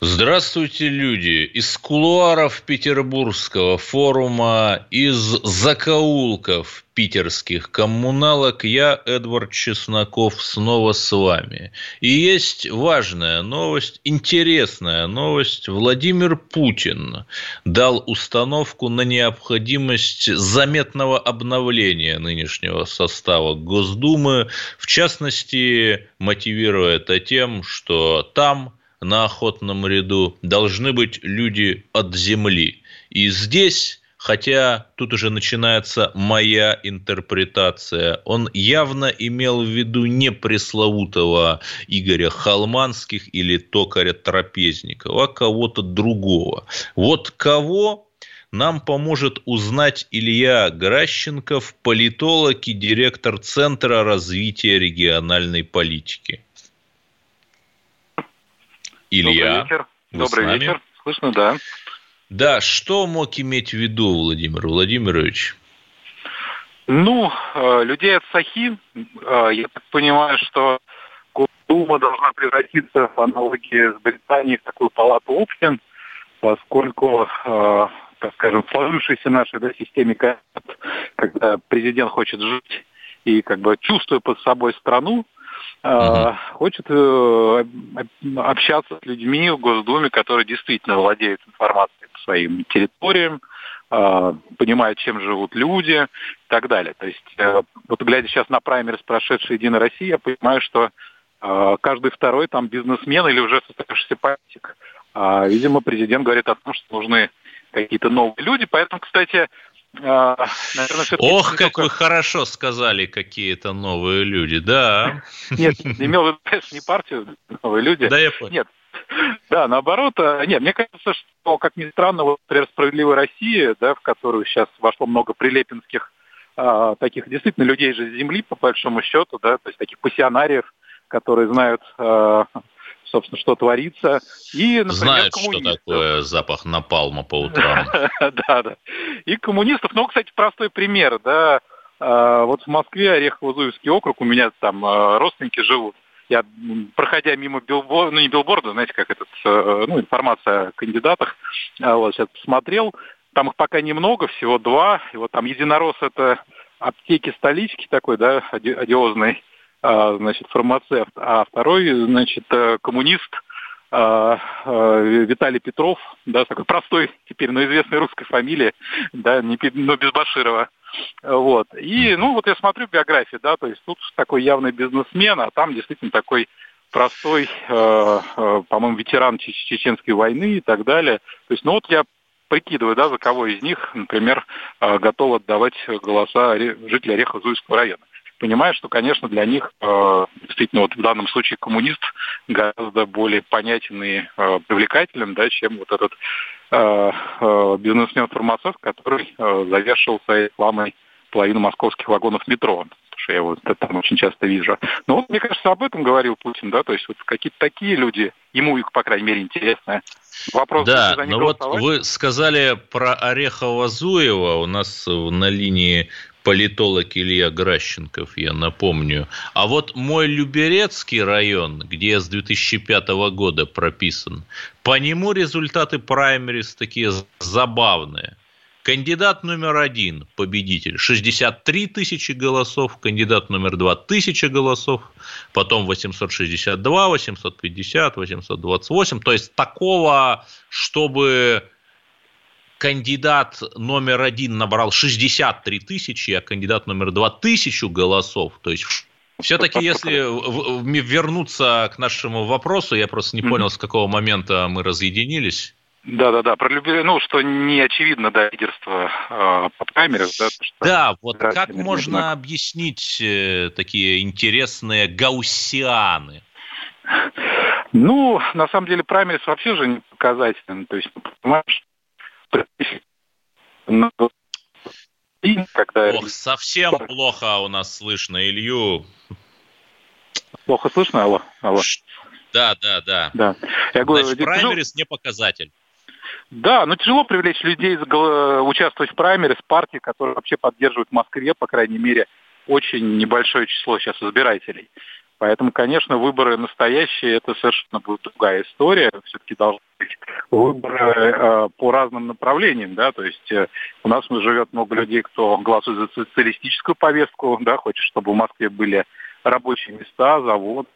Здравствуйте, люди! Из кулуаров Петербургского форума, из закоулков питерских коммуналок я, Эдвард Чесноков, снова с вами. И есть важная новость, интересная новость. Владимир Путин дал установку на необходимость заметного обновления нынешнего состава Госдумы, в частности, мотивируя это тем, что там на охотном ряду должны быть люди от земли. И здесь хотя тут уже начинается моя интерпретация. Он явно имел в виду не пресловутого Игоря Холманских или токаря Трапезникова, а кого-то другого. Вот кого нам поможет узнать Илья Гращенков, политолог и директор Центра развития региональной политики. Илья. Добрый вечер. Добрый вечер. Слышно, да. Да, что мог иметь в виду Владимир Владимирович? Ну, э, людей от Сахи, э, я так понимаю, что Госдума должна превратиться в аналогии с Британией в такую палату общин, поскольку, э, так скажем, в сложившейся нашей да, системе, когда президент хочет жить и как бы чувствуя под собой страну, Uh-huh. хочет э, общаться с людьми в Госдуме, которые действительно владеют информацией по своим территориям, э, понимают, чем живут люди и так далее. То есть, э, вот глядя сейчас на праймерис, прошедший Единая Россия, я понимаю, что каждый второй там бизнесмен или уже состоявшийся политик. А, видимо, президент говорит о том, что нужны какие-то новые люди. Поэтому, кстати, наверное, Ох, как только... вы хорошо сказали, какие-то новые люди, да. Нет, имел в виду, конечно, не партию, новые люди. Да, я понял. Нет, да, наоборот, а, нет, мне кажется, что, как ни странно, вот, например, «Справедливая Россия», да, в которую сейчас вошло много прилепинских а, таких действительно людей же с земли, по большому счету, да, то есть таких пассионариев, которые знают а, собственно, что творится. И, например, Знают, что такое запах напалма по утрам. Да, да. И коммунистов, ну, кстати, простой пример, да, а, вот в Москве Орехово-Зуевский округ, у меня там а, родственники живут. Я, проходя мимо билборда, ну не билборда, знаете, как этот, э, ну, информация о кандидатах, а, вот сейчас посмотрел, там их пока немного, всего два, и вот там единорос это аптеки столички такой, да, одиозный, а, значит, фармацевт, а второй, значит, э, коммунист а, а, Виталий Петров, да, такой простой теперь, но известной русской фамилии, да, не, но без Баширова. Вот. И, ну, вот я смотрю биографию, да, то есть тут такой явный бизнесмен, а там действительно такой простой, э, э, по-моему, ветеран Чеченской войны и так далее. То есть, ну вот я прикидываю, да, за кого из них, например, э, готов отдавать голоса жителей Орехово-Зуевского района понимая, что, конечно, для них э, действительно вот в данном случае коммунист гораздо более понятен и э, привлекателен, да, чем вот этот э, э, бизнесмен-фармацевт, который э, завершил своей рекламой половину московских вагонов метро что я вот это там очень часто вижу. Но вот, мне кажется, об этом говорил Путин, да, то есть вот какие-то такие люди, ему, по крайней мере, интересно. Вопрос, да, но вот вы сказали про Орехова-Зуева, у нас на линии политолог Илья Гращенков, я напомню. А вот мой Люберецкий район, где я с 2005 года прописан, по нему результаты праймерис такие забавные. Кандидат номер один, победитель, 63 тысячи голосов, кандидат номер два, тысяча голосов, потом 862, 850, 828. То есть такого, чтобы кандидат номер один набрал 63 тысячи, а кандидат номер два тысячу голосов. То есть все-таки, если вернуться к нашему вопросу, я просто не понял, с какого момента мы разъединились. Да, да, да. Про любви, ну, что не очевидно, да, лидерство э, по камерах, да. Что да, вот как можно много. объяснить э, такие интересные гауссианы? Ну, на самом деле, праймерис вообще же не показательный. То есть, понимаешь, когда... Ох, совсем плохо у нас слышно Илью. Плохо слышно? Алло, алло. Да, да, да. Да. Я говорю, Значит, праймерис не показатель. Да, но тяжело привлечь людей участвовать в праймерис партии, которые вообще поддерживают в Москве, по крайней мере, очень небольшое число сейчас избирателей. Поэтому, конечно, выборы настоящие, это совершенно будет другая история. Все-таки должны быть выборы э, по разным направлениям, да, то есть э, у нас живет много людей, кто голосует за социалистическую повестку, да, хочет, чтобы в Москве были рабочие места, завод.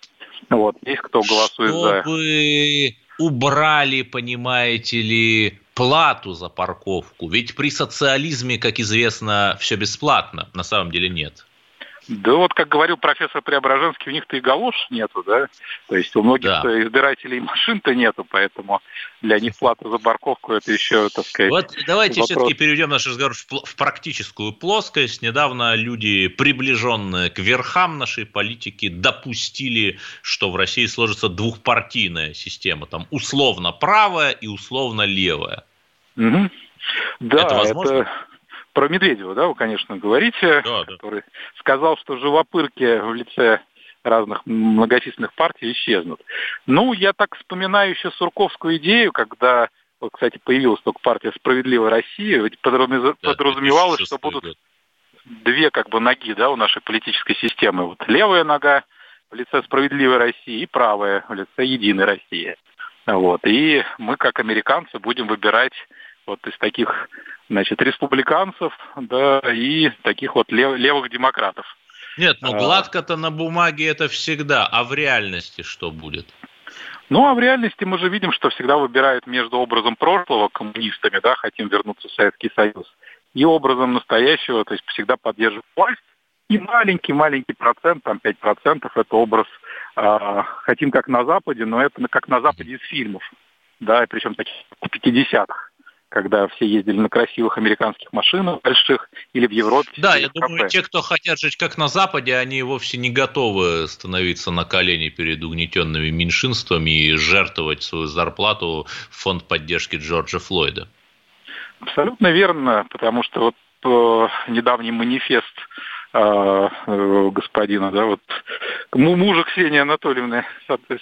Вот, есть кто голосует чтобы за... Убрали, понимаете ли, плату за парковку. Ведь при социализме, как известно, все бесплатно. На самом деле нет. Да вот, как говорил профессор Преображенский, у них-то и галош нету, да? То есть у многих да. избирателей машин-то нету, поэтому для них плата за парковку это еще, так сказать, Вот давайте вопрос. все-таки перейдем наш разговор в практическую плоскость. Недавно люди, приближенные к верхам нашей политики, допустили, что в России сложится двухпартийная система, там условно правая и условно левая. Угу. Да, это возможно? Это про Медведева, да, вы, конечно, говорите, да, который да. сказал, что живопырки в лице разных многочисленных партий исчезнут. Ну, я так вспоминаю еще Сурковскую идею, когда, вот, кстати, появилась только партия «Справедливая Россия», ведь подразумевалось, да, что будут год. две как бы ноги да, у нашей политической системы. Вот левая нога в лице «Справедливой России» и правая в лице «Единой России». Вот. И мы, как американцы, будем выбирать вот из таких значит, республиканцев, да, и таких вот лев, левых демократов. Нет, ну а. гладко-то на бумаге это всегда, а в реальности что будет? Ну, а в реальности мы же видим, что всегда выбирают между образом прошлого, коммунистами, да, хотим вернуться в Советский Союз, и образом настоящего, то есть всегда поддерживать власть. И маленький-маленький процент, там 5% это образ э, хотим как на Западе, но это как на Западе из фильмов, да, причем таких 50-х когда все ездили на красивых американских машинах больших или в Европе. Да, я думаю, кафе. те, кто хотят жить как на Западе, они вовсе не готовы становиться на колени перед угнетенными меньшинствами и жертвовать свою зарплату в фонд поддержки Джорджа Флойда. Абсолютно верно, потому что вот э, недавний манифест э, э, господина, да, вот мужа Ксении Анатольевны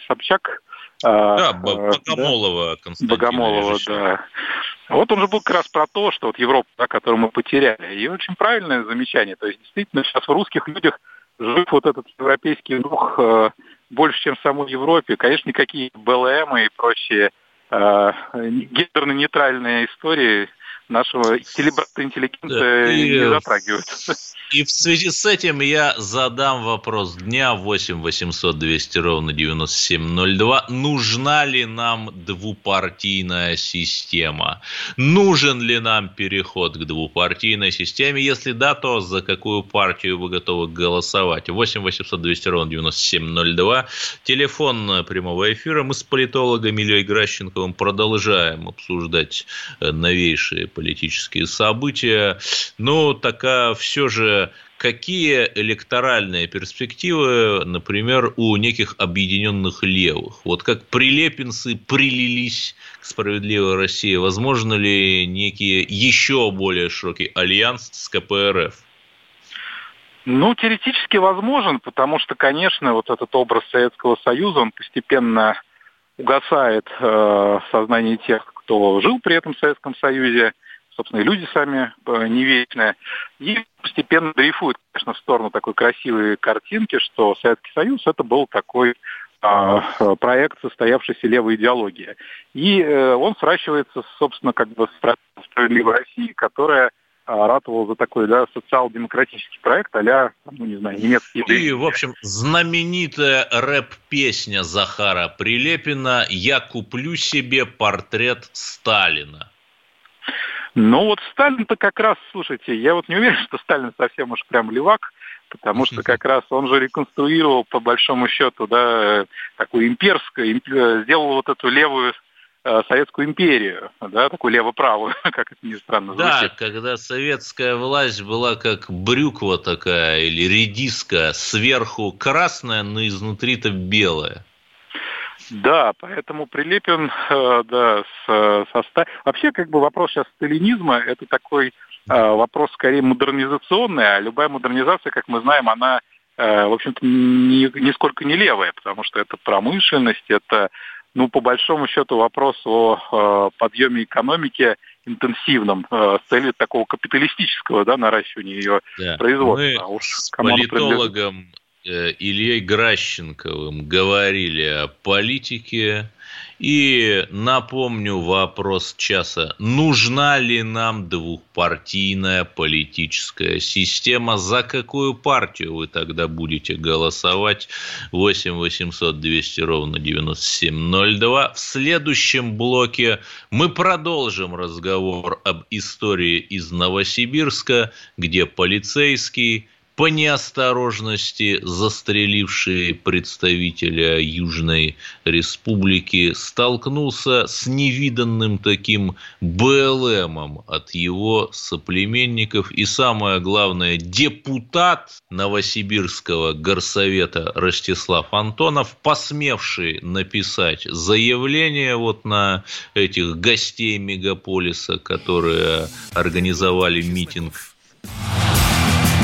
Собчак, да, Богомолова да? Богомолова, да. Вот он же был как раз про то, что вот Европа, да, которую мы потеряли. И очень правильное замечание. То есть действительно сейчас в русских людях жив вот этот европейский дух э, больше, чем в самой Европе. Конечно, никакие БЛМ и прочие э, гендерно-нейтральные истории нашего интеллигента да, не затрагивают. И в связи с этим я задам вопрос дня 8 800 200 ровно 9702. Нужна ли нам двупартийная система? Нужен ли нам переход к двупартийной системе? Если да, то за какую партию вы готовы голосовать? 8 800 200 ровно 9702. Телефон прямого эфира. Мы с политологом Ильей Гращенковым продолжаем обсуждать э, новейшие политические события. Но такая все же какие электоральные перспективы, например, у неких объединенных левых? Вот как прилепинцы прилились к справедливой России, возможно ли некий еще более широкий альянс с КПРФ? Ну, теоретически возможен, потому что, конечно, вот этот образ Советского Союза, он постепенно угасает э, в сознании тех, кто жил при этом Советском Союзе, собственно, и люди сами э, не вечные. И постепенно дрейфуют, конечно, в сторону такой красивой картинки, что Советский Союз это был такой а, проект состоявшейся левой идеологии. И э, он сращивается, собственно, как бы с справедливой Россией, которая а, ратовал за такой да, социал-демократический проект а ну, не знаю, немецкий. И, в общем, знаменитая рэп-песня Захара Прилепина «Я куплю себе портрет Сталина». Ну вот Сталин-то как раз, слушайте, я вот не уверен, что Сталин совсем уж прям левак, потому что как раз он же реконструировал по большому счету, да, такую имперскую, сделал вот эту левую э, Советскую империю, да, такую лево-правую, как это ни странно звучит. Да, когда советская власть была как брюква такая или редиска, сверху красная, но изнутри-то белая. Да, поэтому Прилепин, э, да, с, со Вообще, как бы вопрос сейчас сталинизма, это такой э, вопрос скорее модернизационный, а любая модернизация, как мы знаем, она в общем-то, ни, нисколько не левая, потому что это промышленность, это, ну, по большому счету, вопрос о подъеме экономики интенсивном с целью такого капиталистического да, наращивания ее да. производства. Мы а уж с политологом Ильей Гращенковым говорили о политике, и напомню вопрос часа. Нужна ли нам двухпартийная политическая система? За какую партию вы тогда будете голосовать? 8 800 200 ровно 9702. В следующем блоке мы продолжим разговор об истории из Новосибирска, где полицейский по неосторожности застреливший представителя Южной Республики столкнулся с невиданным таким БЛМом от его соплеменников и, самое главное, депутат Новосибирского горсовета Ростислав Антонов, посмевший написать заявление вот на этих гостей мегаполиса, которые организовали митинг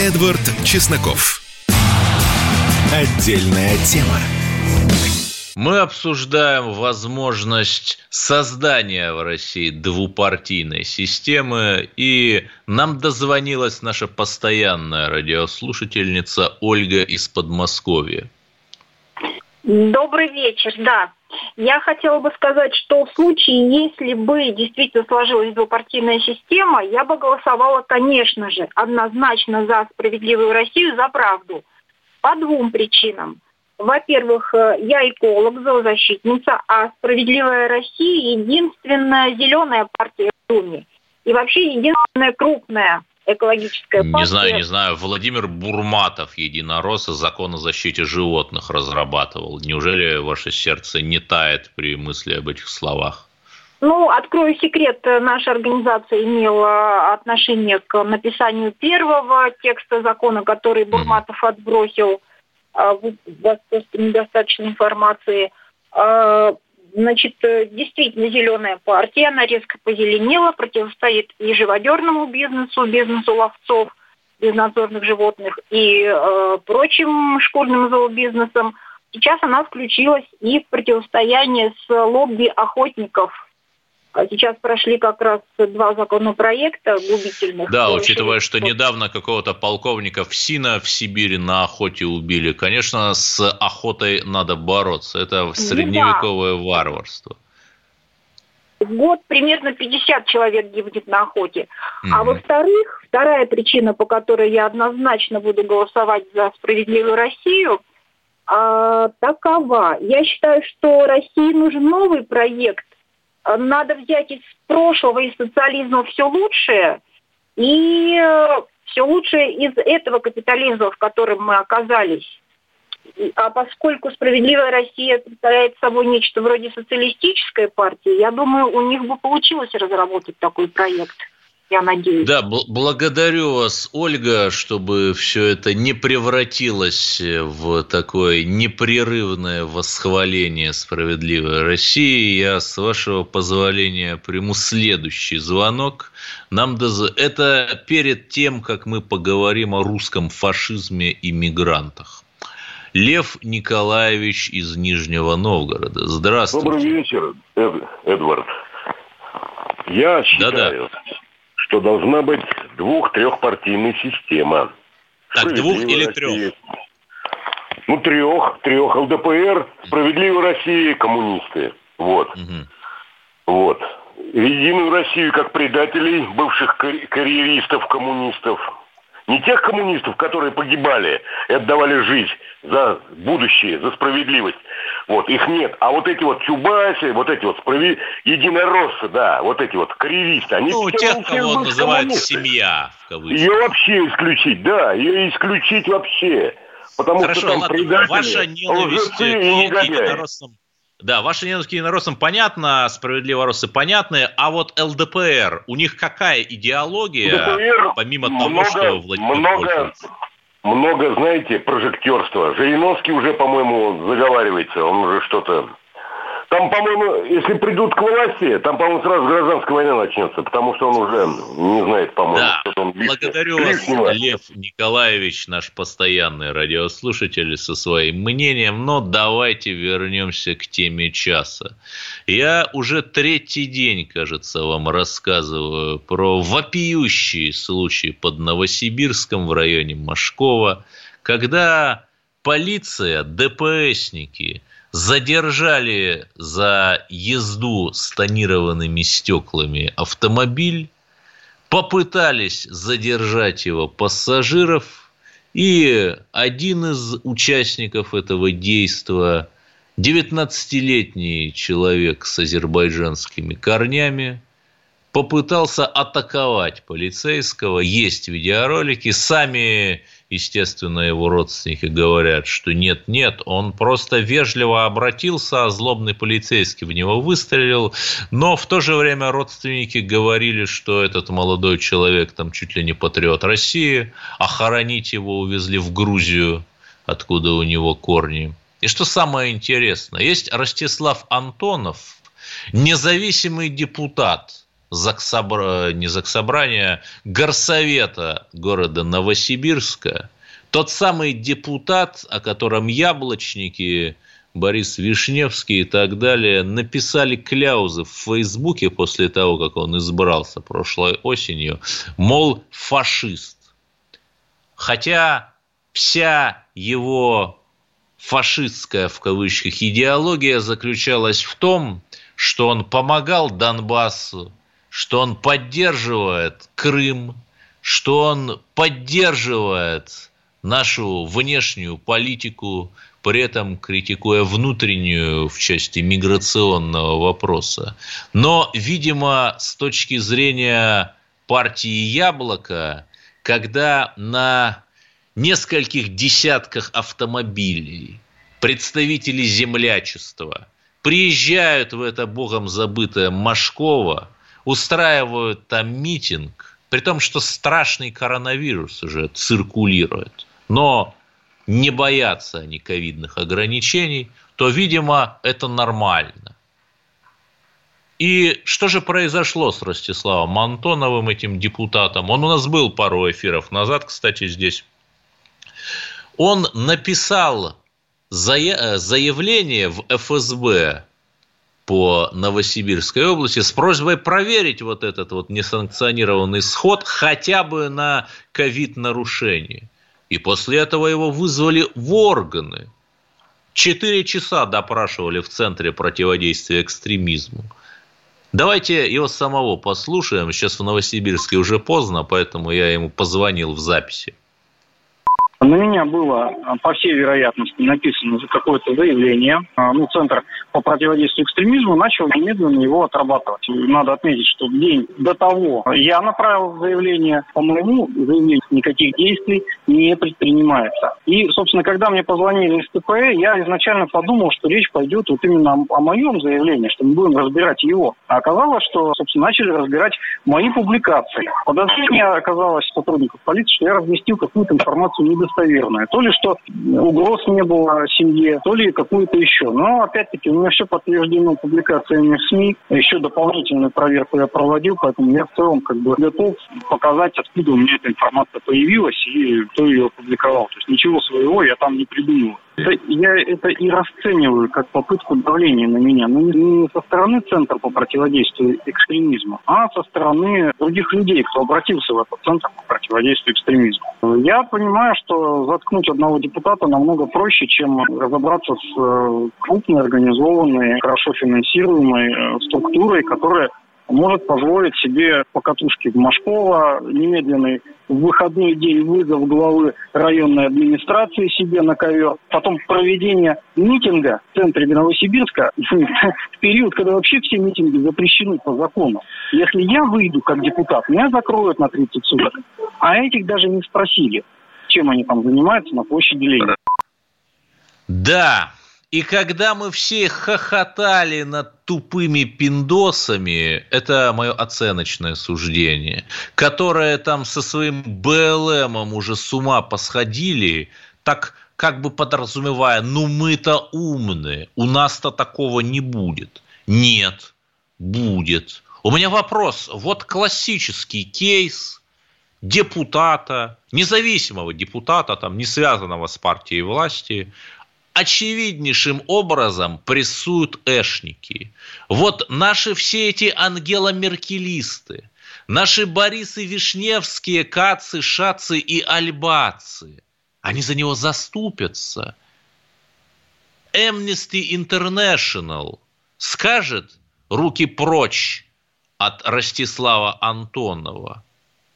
Эдвард Чесноков. Отдельная тема. Мы обсуждаем возможность создания в России двупартийной системы, и нам дозвонилась наша постоянная радиослушательница Ольга из Подмосковья. Добрый вечер, да. Я хотела бы сказать, что в случае, если бы действительно сложилась двупартийная система, я бы голосовала, конечно же, однозначно за справедливую Россию, за правду. По двум причинам. Во-первых, э, я эколог, зоозащитница, а «Справедливая Россия» единственная зеленая партия в Думе. И вообще единственная крупная экологическая партия. Не знаю, не знаю. Владимир Бурматов, единорос, закон о защите животных разрабатывал. Неужели ваше сердце не тает при мысли об этих словах? Ну, открою секрет, наша организация имела отношение к написанию первого текста закона, который Бурматов отбросил а, в отсутствии недостаточной информации. Значит, э, действительно зеленая партия, она резко позеленела, противостоит и живодерному бизнесу, бизнесу ловцов, безнадзорных животных и э, прочим школьным зообизнесам. Сейчас она включилась и в противостояние с лобби охотников – сейчас прошли как раз два законопроекта губительных. Да, учитывая, что недавно какого-то полковника в Сина в Сибири на охоте убили. Конечно, с охотой надо бороться. Это ну средневековое да. варварство. В год примерно 50 человек гибнет на охоте. Mm-hmm. А во-вторых, вторая причина, по которой я однозначно буду голосовать за справедливую Россию, а, такова. Я считаю, что России нужен новый проект надо взять из прошлого, из социализма все лучшее, и э, все лучшее из этого капитализма, в котором мы оказались. А поскольку «Справедливая Россия» представляет собой нечто вроде социалистической партии, я думаю, у них бы получилось разработать такой проект я надеюсь. Да, бл- благодарю вас, Ольга, чтобы все это не превратилось в такое непрерывное восхваление справедливой России. Я, с вашего позволения, приму следующий звонок. Нам доз... Это перед тем, как мы поговорим о русском фашизме и мигрантах. Лев Николаевич из Нижнего Новгорода. Здравствуйте. Добрый вечер, Эд, Эдвард. Я считаю, Да-да что должна быть двух-трехпартийная система. Так, двух или трех? Ну, трех. Трех. ЛДПР, Справедливая Россия, коммунисты. Вот. Угу. Вот. Единую Россию как предателей, бывших карьеристов, коммунистов. Не тех коммунистов, которые погибали и отдавали жизнь за будущее, за справедливость. Вот, их нет. А вот эти вот чубаси, вот эти вот справи... единороссы, да, вот эти вот карьеристы, они... Ну, тех, кого называют семья, в кавычках. Ее вообще исключить, да, ее исключить вообще. Потому Хорошо, что там ладно, предатели, ваша ненависть к единороссам да, ваши ненависть к единороссам понятно, справедливоросы понятны, а вот ЛДПР, у них какая идеология, ЛДПР помимо много, того, что Владимир много, много, знаете, прожектерства. Жириновский уже, по-моему, заговаривается, он уже что-то там, по-моему, если придут к власти, там, по-моему, сразу гражданская война начнется, потому что он уже не знает, по-моему, да. что он Благодарю вас, Лев Николаевич, наш постоянный радиослушатель со своим мнением, но давайте вернемся к теме часа. Я уже третий день, кажется, вам рассказываю про вопиющие случаи под Новосибирском в районе Машкова, когда полиция, ДПСники – задержали за езду с тонированными стеклами автомобиль, попытались задержать его пассажиров, и один из участников этого действия, 19-летний человек с азербайджанскими корнями, попытался атаковать полицейского. Есть видеоролики. Сами естественно, его родственники говорят, что нет-нет, он просто вежливо обратился, а злобный полицейский в него выстрелил, но в то же время родственники говорили, что этот молодой человек там чуть ли не патриот России, а хоронить его увезли в Грузию, откуда у него корни. И что самое интересное, есть Ростислав Антонов, независимый депутат – Заксобра... не Заксобрания, Горсовета города Новосибирска, тот самый депутат, о котором яблочники, Борис Вишневский и так далее написали кляузы в Фейсбуке после того, как он избрался прошлой осенью, мол, фашист. Хотя вся его фашистская, в кавычках, идеология заключалась в том, что он помогал Донбассу, что он поддерживает Крым, что он поддерживает нашу внешнюю политику, при этом критикуя внутреннюю в части миграционного вопроса. Но, видимо, с точки зрения партии «Яблоко», когда на нескольких десятках автомобилей представители землячества приезжают в это богом забытое Машково – устраивают там митинг, при том, что страшный коронавирус уже циркулирует, но не боятся они ковидных ограничений, то, видимо, это нормально. И что же произошло с Ростиславом Антоновым, этим депутатом? Он у нас был пару эфиров назад, кстати, здесь. Он написал заявление в ФСБ по Новосибирской области с просьбой проверить вот этот вот несанкционированный сход хотя бы на ковид-нарушение. И после этого его вызвали в органы. Четыре часа допрашивали в Центре противодействия экстремизму. Давайте его самого послушаем. Сейчас в Новосибирске уже поздно, поэтому я ему позвонил в записи. На меня было, по всей вероятности, написано за какое-то заявление. А, ну, Центр по противодействию экстремизму начал немедленно его отрабатывать. Надо отметить, что в день до того я направил заявление, по моему заявлению никаких действий не предпринимается. И, собственно, когда мне позвонили из ТП, я изначально подумал, что речь пойдет вот именно о, о моем заявлении, что мы будем разбирать его. А оказалось, что, собственно, начали разбирать мои публикации. Подозрение оказалось сотрудников полиции, что я разместил какую-то информацию недостаточно недостоверное. То ли что угроз не было семье, то ли какую-то еще. Но, опять-таки, у меня все подтверждено публикациями в СМИ. Еще дополнительную проверку я проводил, поэтому я в целом как бы готов показать, откуда у меня эта информация появилась и кто ее опубликовал. То есть ничего своего я там не придумал. Это, я это и расцениваю как попытку давления на меня. Но не, не со стороны Центра по противодействию экстремизму, а со стороны других людей, кто обратился в этот Центр по противодействию экстремизму. Я понимаю, что заткнуть одного депутата намного проще, чем разобраться с э, крупной, организованной, хорошо финансируемой э, структурой, которая может позволить себе покатушки в Машково, немедленный в выходной день вызов главы районной администрации себе на ковер, потом проведение митинга в центре Новосибирска в период, когда вообще все митинги запрещены по закону. Если я выйду как депутат, меня закроют на 30 суток, а этих даже не спросили, чем они там занимаются на площади Ленина. Да, и когда мы все хохотали над тупыми пиндосами, это мое оценочное суждение, которые там со своим БЛМом уже с ума посходили, так как бы подразумевая, ну мы-то умные, у нас-то такого не будет. Нет, будет. У меня вопрос. Вот классический кейс депутата, независимого депутата, там, не связанного с партией власти, очевиднейшим образом прессуют эшники. Вот наши все эти Ангела Меркелисты, наши Борисы Вишневские, Кацы, Шацы и Альбацы, они за него заступятся. Amnesty International скажет руки прочь от Ростислава Антонова?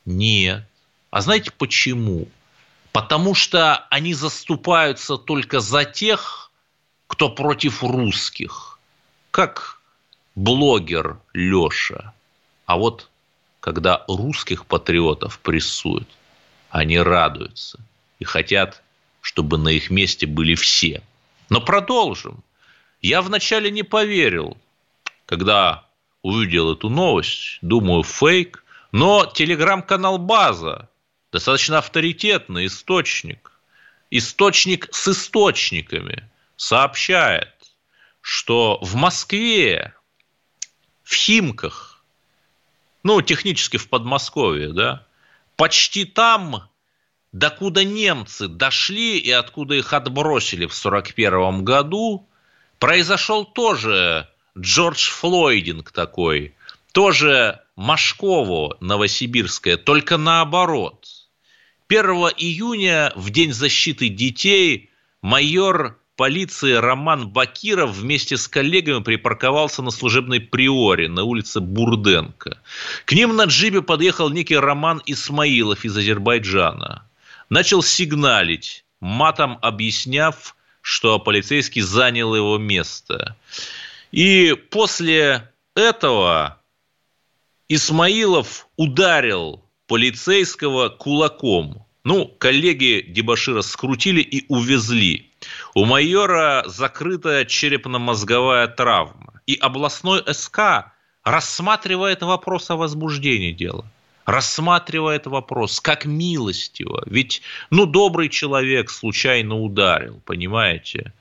Нет. А знаете почему? Потому что они заступаются только за тех, кто против русских, как блогер Леша. А вот когда русских патриотов прессуют, они радуются и хотят, чтобы на их месте были все. Но продолжим. Я вначале не поверил, когда увидел эту новость, думаю, фейк, но телеграм-канал «База» достаточно авторитетный источник, источник с источниками сообщает, что в Москве, в Химках, ну, технически в Подмосковье, да, почти там, докуда немцы дошли и откуда их отбросили в 1941 году, произошел тоже Джордж Флойдинг такой, тоже Машково Новосибирское, только наоборот. 1 июня, в День защиты детей, майор полиции Роман Бакиров вместе с коллегами припарковался на служебной приоре на улице Бурденко. К ним на джипе подъехал некий Роман Исмаилов из Азербайджана. Начал сигналить, матом объясняв, что полицейский занял его место. И после этого Исмаилов ударил полицейского кулаком. Ну, коллеги Дебашира скрутили и увезли. У майора закрытая черепно-мозговая травма. И областной СК рассматривает вопрос о возбуждении дела. Рассматривает вопрос как милостиво. Ведь, ну, добрый человек случайно ударил, понимаете?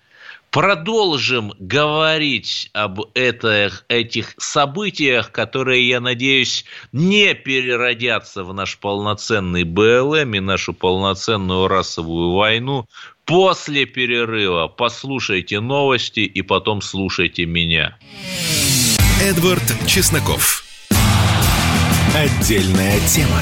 Продолжим говорить об этих, этих событиях, которые, я надеюсь, не переродятся в наш полноценный БЛМ и нашу полноценную расовую войну после перерыва. Послушайте новости и потом слушайте меня. Эдвард Чесноков. Отдельная тема.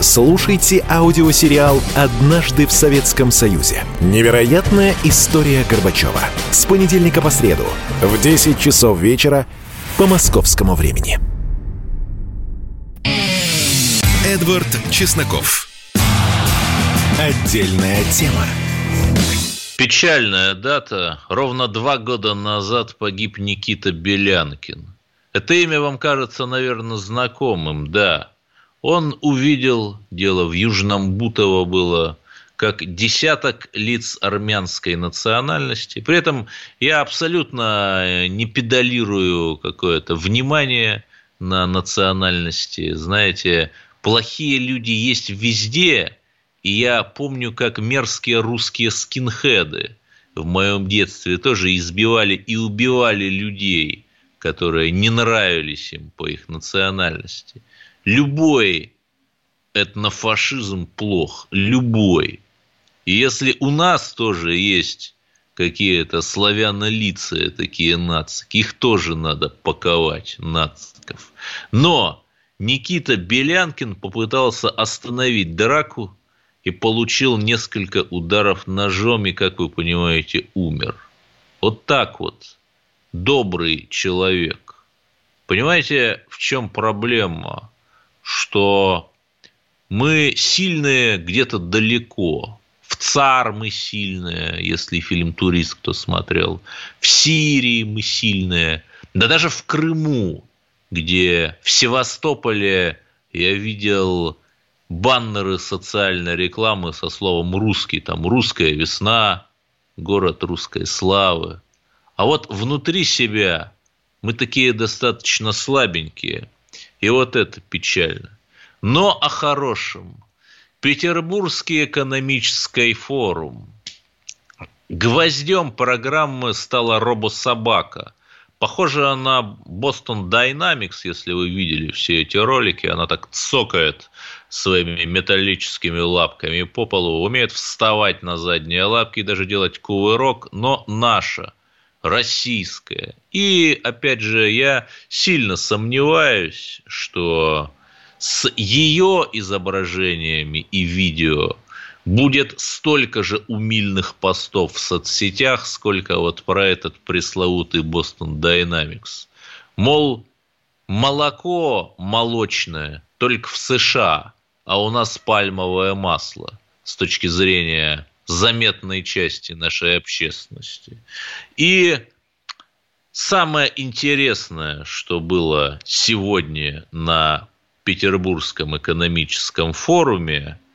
Слушайте аудиосериал «Однажды в Советском Союзе». Невероятная история Горбачева. С понедельника по среду в 10 часов вечера по московскому времени. Эдвард Чесноков. Отдельная тема. Печальная дата. Ровно два года назад погиб Никита Белянкин. Это имя вам кажется, наверное, знакомым, да. Он увидел, дело в Южном Бутово было, как десяток лиц армянской национальности. При этом я абсолютно не педалирую какое-то внимание на национальности. Знаете, плохие люди есть везде. И я помню, как мерзкие русские скинхеды в моем детстве тоже избивали и убивали людей, которые не нравились им по их национальности любой этнофашизм плох, любой. И если у нас тоже есть какие-то славянолицые такие нацики, их тоже надо паковать, нациков. Но Никита Белянкин попытался остановить драку и получил несколько ударов ножом и, как вы понимаете, умер. Вот так вот. Добрый человек. Понимаете, в чем проблема? Что мы сильные где-то далеко. В ЦАР мы сильные, если фильм «Турист» кто смотрел. В Сирии мы сильные. Да даже в Крыму где в Севастополе я видел баннеры социальной рекламы со словом «русский», там «русская весна», «город русской славы». А вот внутри себя мы такие достаточно слабенькие, и вот это печально. Но о хорошем. Петербургский экономический форум. Гвоздем программы стала робособака – Похоже на Boston Dynamics, если вы видели все эти ролики. Она так цокает своими металлическими лапками по полу, умеет вставать на задние лапки и даже делать кувырок, но наша, российская. И, опять же, я сильно сомневаюсь, что с ее изображениями и видео – будет столько же умильных постов в соцсетях, сколько вот про этот пресловутый Boston Dynamics. Мол, молоко молочное только в США, а у нас пальмовое масло с точки зрения заметной части нашей общественности. И самое интересное, что было сегодня на Петербургском экономическом форуме –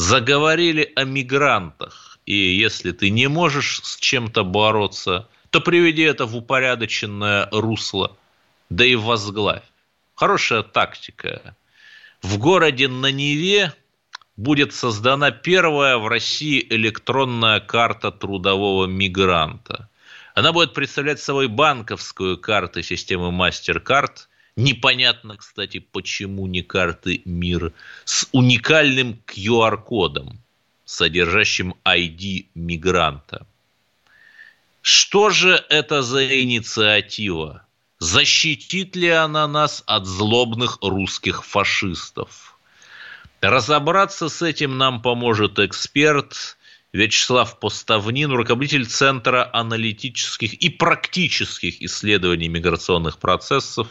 заговорили о мигрантах. И если ты не можешь с чем-то бороться, то приведи это в упорядоченное русло, да и возглавь. Хорошая тактика. В городе на Неве будет создана первая в России электронная карта трудового мигранта. Она будет представлять собой банковскую карту системы MasterCard – Непонятно, кстати, почему не карты МИР с уникальным QR-кодом, содержащим ID мигранта. Что же это за инициатива? Защитит ли она нас от злобных русских фашистов? Разобраться с этим нам поможет эксперт, Вячеслав Поставнин, руководитель Центра аналитических и практических исследований миграционных процессов,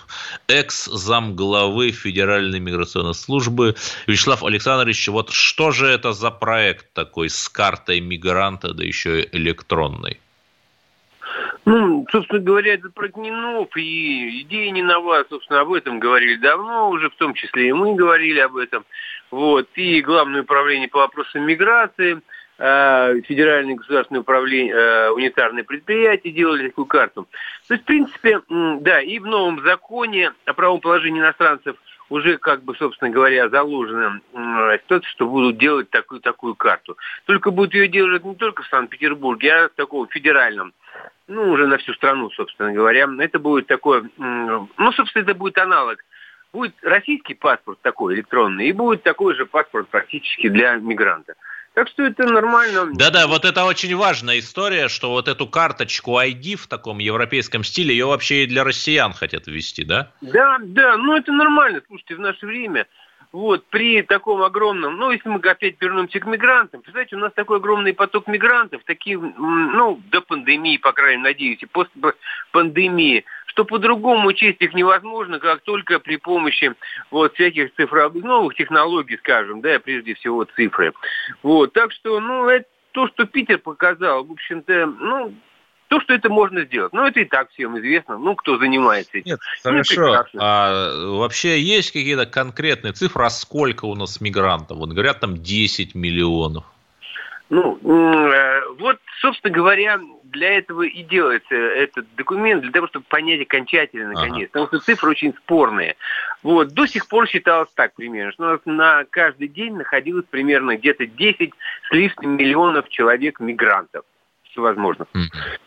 экс-зам главы Федеральной миграционной службы. Вячеслав Александрович, вот что же это за проект такой с картой мигранта, да еще и электронной? Ну, собственно говоря, это проект не нов, и идея не нова, собственно, об этом говорили давно уже, в том числе и мы говорили об этом. Вот, и Главное управление по вопросам миграции – Э, федеральное государственное управление, э, унитарные предприятия делали такую карту. То есть, в принципе, да, и в новом законе о правом положении иностранцев уже, как бы, собственно говоря, заложена ситуация, что будут делать такую такую карту. Только будут ее делать не только в Санкт-Петербурге, а в таком федеральном, ну, уже на всю страну, собственно говоря. Это будет такое, ну, собственно, это будет аналог будет российский паспорт такой электронный, и будет такой же паспорт практически для мигранта. Так что это нормально. Да-да, вот это очень важная история, что вот эту карточку ID в таком европейском стиле, ее вообще и для россиян хотят ввести, да? Да, да, ну это нормально. Слушайте, в наше время вот, при таком огромном, ну, если мы опять вернемся к мигрантам, представляете, у нас такой огромный поток мигрантов, такие, ну, до пандемии, по крайней мере, надеюсь, и после пандемии, что по-другому учесть их невозможно, как только при помощи вот всяких цифровых, новых технологий, скажем, да, прежде всего цифры. Вот, так что, ну, это то, что Питер показал, в общем-то, ну, то, что это можно сделать. Ну, это и так всем известно. Ну, кто занимается этим. Нет, ну, хорошо. А вообще есть какие-то конкретные цифры, а сколько у нас мигрантов? Вот говорят, там 10 миллионов. Ну, э, вот, собственно говоря, для этого и делается этот документ, для того, чтобы понять окончательно, наконец. Ага. Потому что цифры очень спорные. Вот, до сих пор считалось так примерно, что у нас на каждый день находилось примерно где-то 10 с лишним миллионов человек мигрантов всевозможных. Mm-hmm.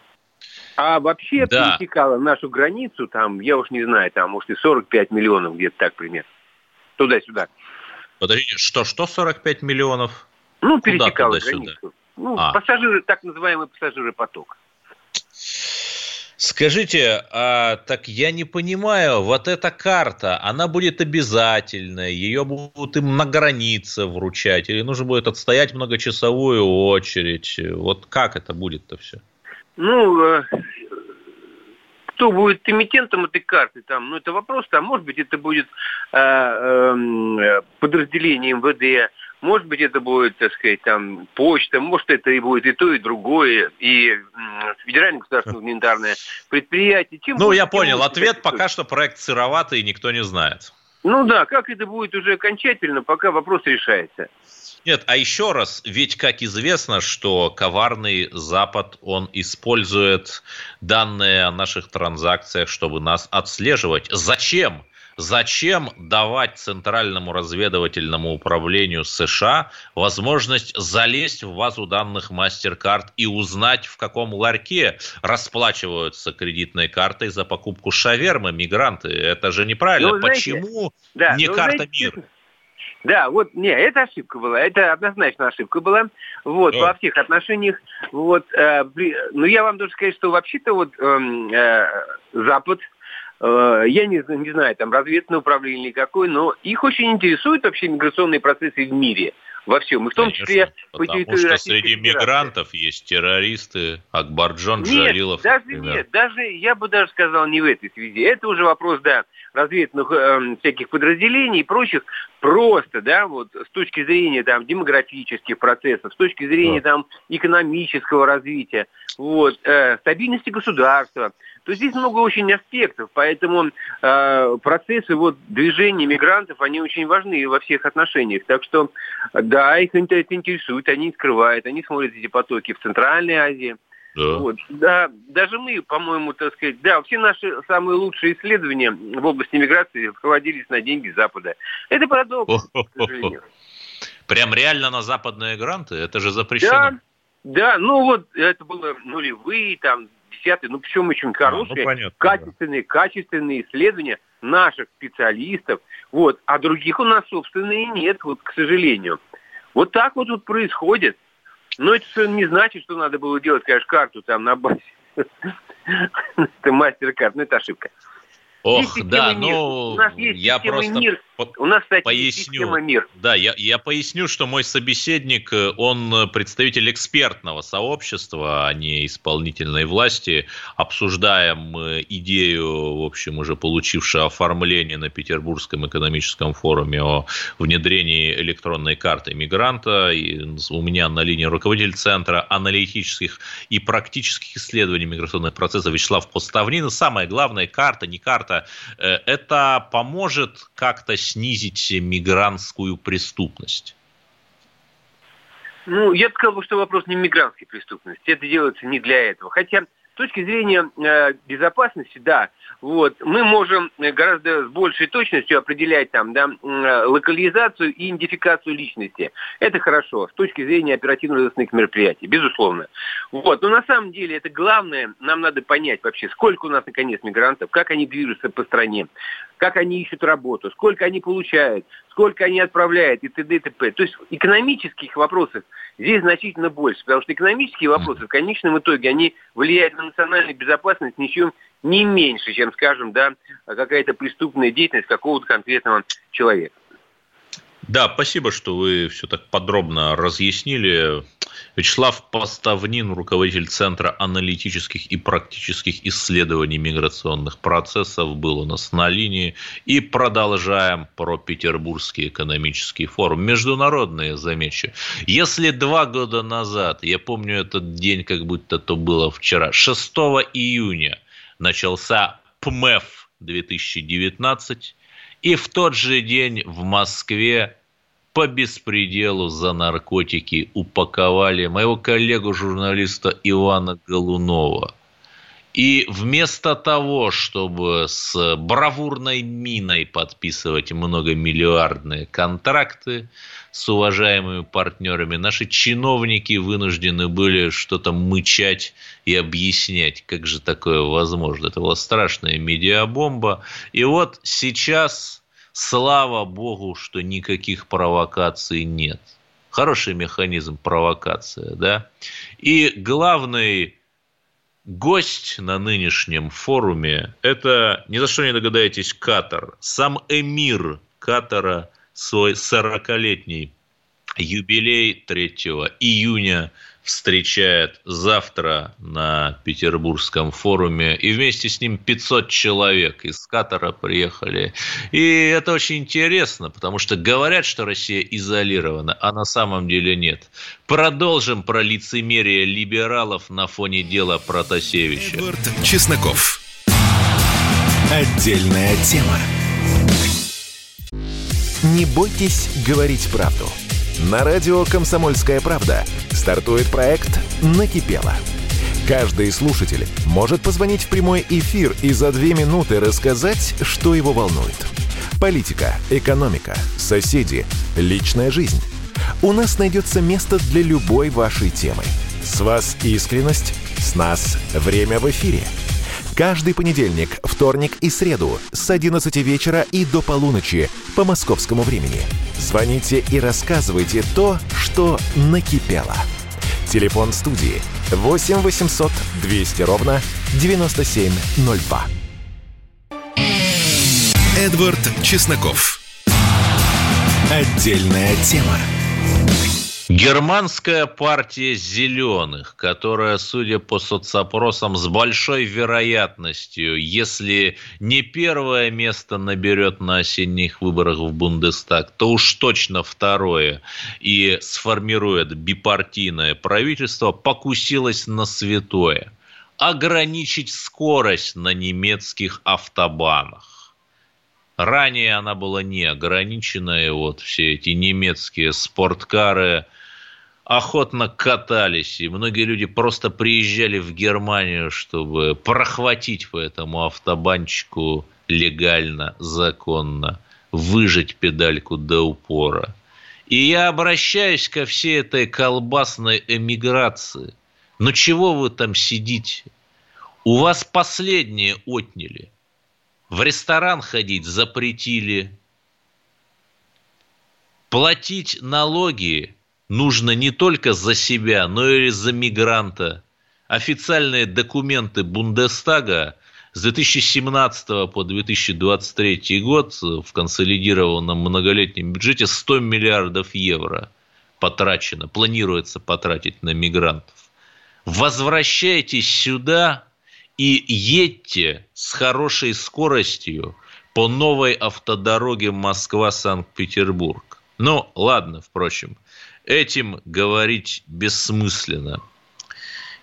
А вообще да. пересекала нашу границу, там, я уж не знаю, там, может, и 45 миллионов где-то так примерно. Туда-сюда. Подождите, что, что 45 миллионов? Ну, пересекал границу. Ну, а. пассажиры, так называемый пассажиропоток. Скажите, а, так я не понимаю, вот эта карта, она будет обязательной, ее будут им на границе вручать, или нужно будет отстоять многочасовую очередь? Вот как это будет-то все? Ну, э, кто будет эмитентом этой карты, там, ну, это вопрос, там, может быть, это будет э, э, подразделение МВД, может быть, это будет, так сказать, там, почта, может, это и будет и то, и другое, и федеральное государственное гуманитарное предприятие. Чем ну, будет, я понял, ответ пока что проект сыроватый, и никто не знает. Ну да, как это будет уже окончательно, пока вопрос решается. Нет, а еще раз, ведь как известно, что коварный Запад, он использует данные о наших транзакциях, чтобы нас отслеживать. Зачем? Зачем давать Центральному разведывательному управлению США возможность залезть в базу данных MasterCard и узнать, в каком ларьке расплачиваются кредитной картой за покупку шавермы мигранты? Это же неправильно. Ну, знаете, Почему да, не ну, карта знаете, мира? Да, вот, не, это ошибка была, это однозначно ошибка была, вот, во всех отношениях, вот, э, при, ну, я вам должен сказать, что вообще-то вот э, э, Запад, я не, не знаю, там разведное управление или какое, но их очень интересуют вообще миграционные процессы в мире во всем, и в том Конечно, числе по территории что среди мигрантов есть террористы, Акбарджон, нет, Джалилов. Даже например. нет, даже я бы даже сказал не в этой связи. Это уже вопрос, да, разведных э, всяких подразделений и прочих. Просто, да, вот с точки зрения там демографических процессов, с точки зрения да. там экономического развития, вот, э, стабильности государства, то здесь много очень аспектов, поэтому э, процессы вот, движения мигрантов, они очень важны во всех отношениях. Так что, да, их это интересует, они скрывают, они смотрят эти потоки в Центральной Азии. Да. Вот, да, даже мы, по-моему, так сказать, да, все наши самые лучшие исследования в области миграции проводились на деньги Запада. Это парадокс, к сожалению. Прям реально на западные гранты? Это же запрещено. Да, да, ну вот это было нулевые, там, десятые, ну причем очень хорошие, а, ну, понятно, качественные, да. качественные исследования наших специалистов, вот, а других у нас, собственно, и нет, вот, к сожалению. Вот так вот тут происходит. Но это совершенно не значит, что надо было делать, конечно, карту там на базе. Это мастер-карт, но это ошибка. Ох, да, ну, я просто мир. У нас, кстати, поясню. мир. Да, я, я поясню, что мой собеседник, э, он представитель экспертного сообщества, а не исполнительной власти. Обсуждаем идею, в общем, уже получившую оформление на Петербургском экономическом форуме о внедрении электронной карты мигранта. И у меня на линии руководитель Центра аналитических и практических исследований миграционных процессов Вячеслав Поставнин. Самое главное, карта, не карта, это, э, это поможет как-то снизить мигрантскую преступность? Ну, я бы сказал, что вопрос не мигрантской преступности. Это делается не для этого. Хотя точки зрения э, безопасности, да, вот, мы можем гораздо с большей точностью определять там, да, э, локализацию и идентификацию личности. Это хорошо с точки зрения оперативно-розыскных мероприятий, безусловно. Вот, но на самом деле это главное, нам надо понять вообще, сколько у нас наконец мигрантов, как они движутся по стране, как они ищут работу, сколько они получают, сколько они отправляют и т.д. и т.п. То есть экономических вопросов здесь значительно больше, потому что экономические вопросы в конечном итоге, они влияют на национальную безопасность ничем не меньше, чем, скажем, да, какая-то преступная деятельность какого-то конкретного человека. Да, спасибо, что вы все так подробно разъяснили. Вячеслав Поставнин, руководитель Центра аналитических и практических исследований миграционных процессов, был у нас на линии. И продолжаем про Петербургский экономический форум. Международные, замечу. Если два года назад, я помню этот день, как будто то было вчера, 6 июня начался ПМЭФ 2019, и в тот же день в Москве по беспределу за наркотики упаковали моего коллегу-журналиста Ивана Голунова. И вместо того, чтобы с бравурной миной подписывать многомиллиардные контракты с уважаемыми партнерами, наши чиновники вынуждены были что-то мычать и объяснять, как же такое возможно. Это была страшная медиабомба. И вот сейчас Слава богу, что никаких провокаций нет. Хороший механизм провокация, да? И главный гость на нынешнем форуме – это, ни за что не догадаетесь, Катар. Сам эмир Катара свой 40-летний юбилей 3 июня встречает завтра на Петербургском форуме, и вместе с ним 500 человек из Катара приехали. И это очень интересно, потому что говорят, что Россия изолирована, а на самом деле нет. Продолжим про лицемерие либералов на фоне дела Протасевича. Эдвард Чесноков. Отдельная тема. Не бойтесь говорить правду. На радио «Комсомольская правда» стартует проект «Накипело». Каждый слушатель может позвонить в прямой эфир и за две минуты рассказать, что его волнует. Политика, экономика, соседи, личная жизнь. У нас найдется место для любой вашей темы. С вас искренность, с нас время в эфире. Каждый понедельник, вторник и среду с 11 вечера и до полуночи по московскому времени. Звоните и рассказывайте то, что накипело. Телефон студии 8 800 200 ровно 9702. Эдвард Чесноков. Отдельная тема. Германская партия зеленых, которая, судя по соцопросам, с большой вероятностью, если не первое место наберет на осенних выборах в Бундестаг, то уж точно второе и сформирует бипартийное правительство, покусилась на святое – ограничить скорость на немецких автобанах. Ранее она была не ограничена, и вот все эти немецкие спорткары – охотно катались, и многие люди просто приезжали в Германию, чтобы прохватить по этому автобанчику легально, законно, выжать педальку до упора. И я обращаюсь ко всей этой колбасной эмиграции. Ну чего вы там сидите? У вас последние отняли. В ресторан ходить запретили. Платить налоги нужно не только за себя, но и за мигранта. Официальные документы Бундестага с 2017 по 2023 год в консолидированном многолетнем бюджете 100 миллиардов евро потрачено, планируется потратить на мигрантов. Возвращайтесь сюда и едьте с хорошей скоростью по новой автодороге Москва-Санкт-Петербург. Ну, ладно, впрочем, этим говорить бессмысленно.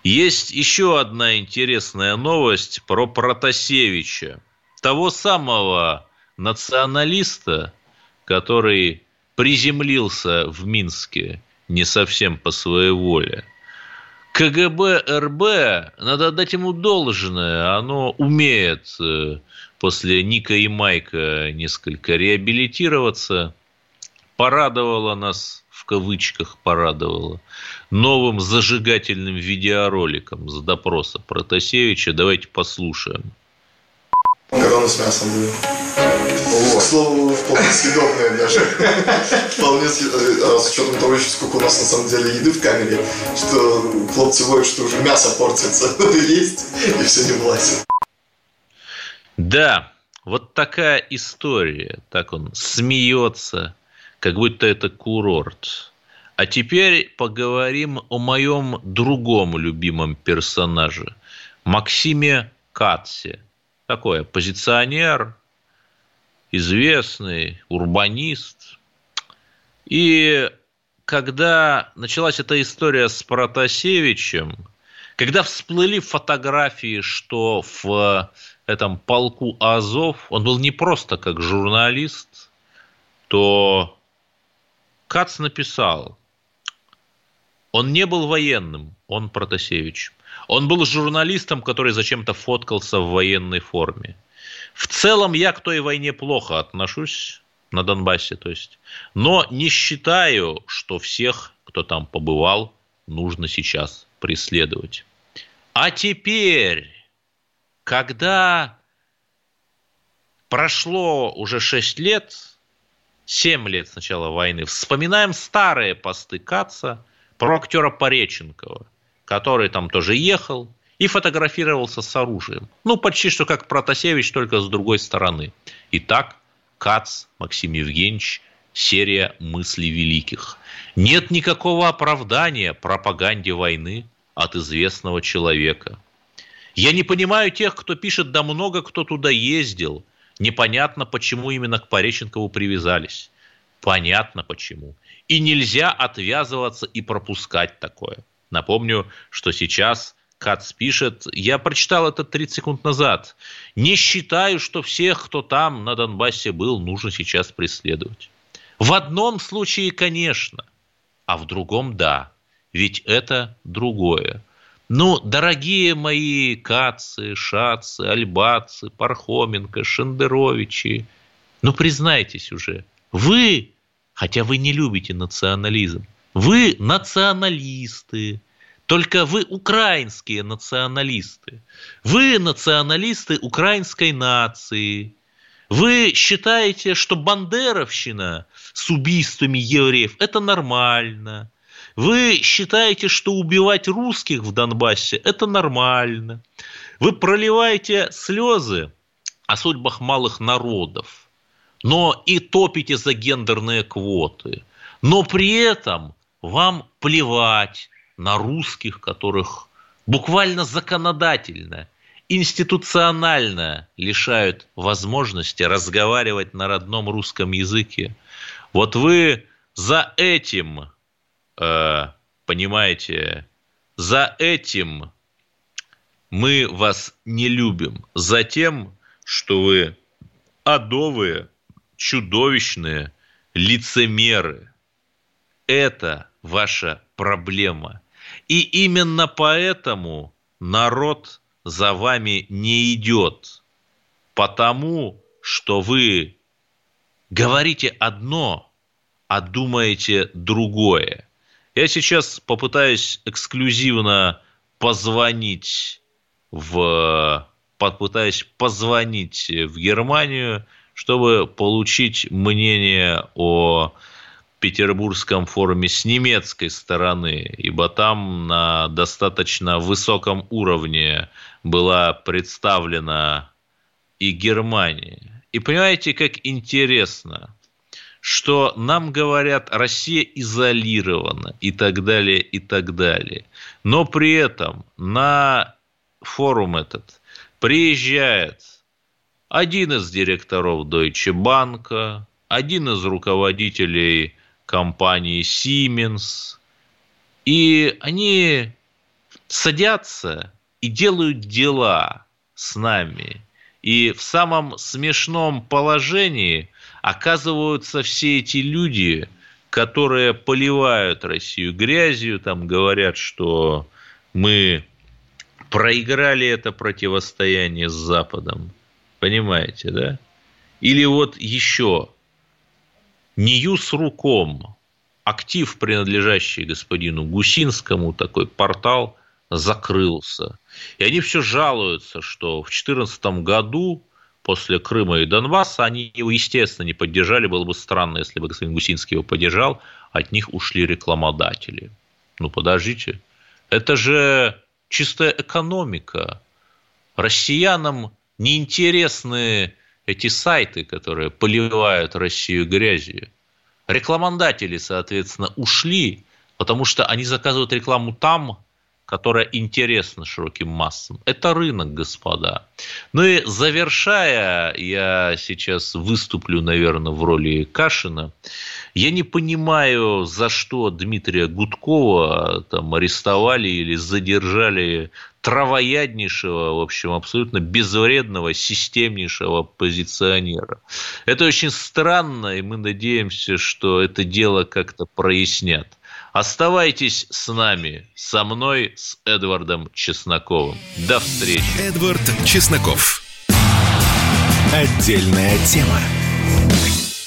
Есть еще одна интересная новость про Протасевича, того самого националиста, который приземлился в Минске не совсем по своей воле. КГБ РБ, надо отдать ему должное, оно умеет э, после Ника и Майка несколько реабилитироваться. Порадовало нас в кавычках порадовало, новым зажигательным видеороликом с допроса Протасевича. Давайте послушаем. Макароны с мясом были. К слову, вполне съедобные даже. Вполне съедобные. С учетом того, сколько у нас на самом деле еды в камере, что хлопцы воют, что уже мясо портится. Надо есть, и все не влазит. Да, вот такая история. Так он смеется, как будто это курорт. А теперь поговорим о моем другом любимом персонаже, Максиме Катсе. Такой оппозиционер, известный, урбанист. И когда началась эта история с Протасевичем, когда всплыли фотографии, что в этом полку Азов он был не просто как журналист, то Кац написал, он не был военным, он Протасевич. Он был журналистом, который зачем-то фоткался в военной форме. В целом я к той войне плохо отношусь, на Донбассе, то есть. Но не считаю, что всех, кто там побывал, нужно сейчас преследовать. А теперь, когда прошло уже 6 лет, 7 лет с начала войны, вспоминаем старые посты Каца про актера Пореченкова, который там тоже ехал и фотографировался с оружием. Ну, почти что как Протасевич, только с другой стороны. Итак, Кац Максим Евгеньевич, серия мыслей великих. Нет никакого оправдания пропаганде войны от известного человека. Я не понимаю тех, кто пишет, да много кто туда ездил. Непонятно, почему именно к Пореченкову привязались. Понятно почему. И нельзя отвязываться и пропускать такое. Напомню, что сейчас Кац пишет, я прочитал это 30 секунд назад. Не считаю, что всех, кто там на Донбассе был, нужно сейчас преследовать. В одном случае, конечно, а в другом – да. Ведь это другое. Ну, дорогие мои Кацы, Шацы, Альбацы, Пархоменко, Шендеровичи, ну, признайтесь уже, вы, хотя вы не любите национализм, вы националисты, только вы украинские националисты. Вы националисты украинской нации. Вы считаете, что бандеровщина с убийствами евреев – это нормально. Вы считаете, что убивать русских в Донбассе – это нормально. Вы проливаете слезы о судьбах малых народов, но и топите за гендерные квоты. Но при этом вам плевать на русских, которых буквально законодательно, институционально лишают возможности разговаривать на родном русском языке. Вот вы за этим, понимаете, за этим мы вас не любим. За тем, что вы адовые, чудовищные лицемеры. Это ваша проблема. И именно поэтому народ за вами не идет. Потому что вы говорите одно, а думаете другое. Я сейчас попытаюсь эксклюзивно позвонить в попытаюсь позвонить в Германию, чтобы получить мнение о Петербургском форуме с немецкой стороны, ибо там на достаточно высоком уровне была представлена и Германия. И понимаете, как интересно, что нам говорят, Россия изолирована и так далее, и так далее. Но при этом на форум этот приезжает один из директоров Deutsche Bank, один из руководителей компании Siemens. И они садятся и делают дела с нами. И в самом смешном положении оказываются все эти люди, которые поливают Россию грязью, там говорят, что мы проиграли это противостояние с Западом. Понимаете, да? Или вот еще Ньюс.руком, актив, принадлежащий господину Гусинскому, такой портал, закрылся. И они все жалуются, что в 2014 году после Крыма и Донбасса они его, естественно, не поддержали. Было бы странно, если бы господин Гусинский его поддержал. От них ушли рекламодатели. Ну, подождите. Это же чистая экономика. Россиянам неинтересны эти сайты, которые поливают Россию грязью. Рекламодатели, соответственно, ушли, потому что они заказывают рекламу там, которая интересна широким массам. Это рынок, господа. Ну и завершая, я сейчас выступлю, наверное, в роли Кашина. Я не понимаю, за что Дмитрия Гудкова там арестовали или задержали травояднейшего, в общем, абсолютно безвредного, системнейшего позиционера. Это очень странно, и мы надеемся, что это дело как-то прояснят. Оставайтесь с нами, со мной, с Эдвардом Чесноковым. До встречи. Эдвард Чесноков. Отдельная тема.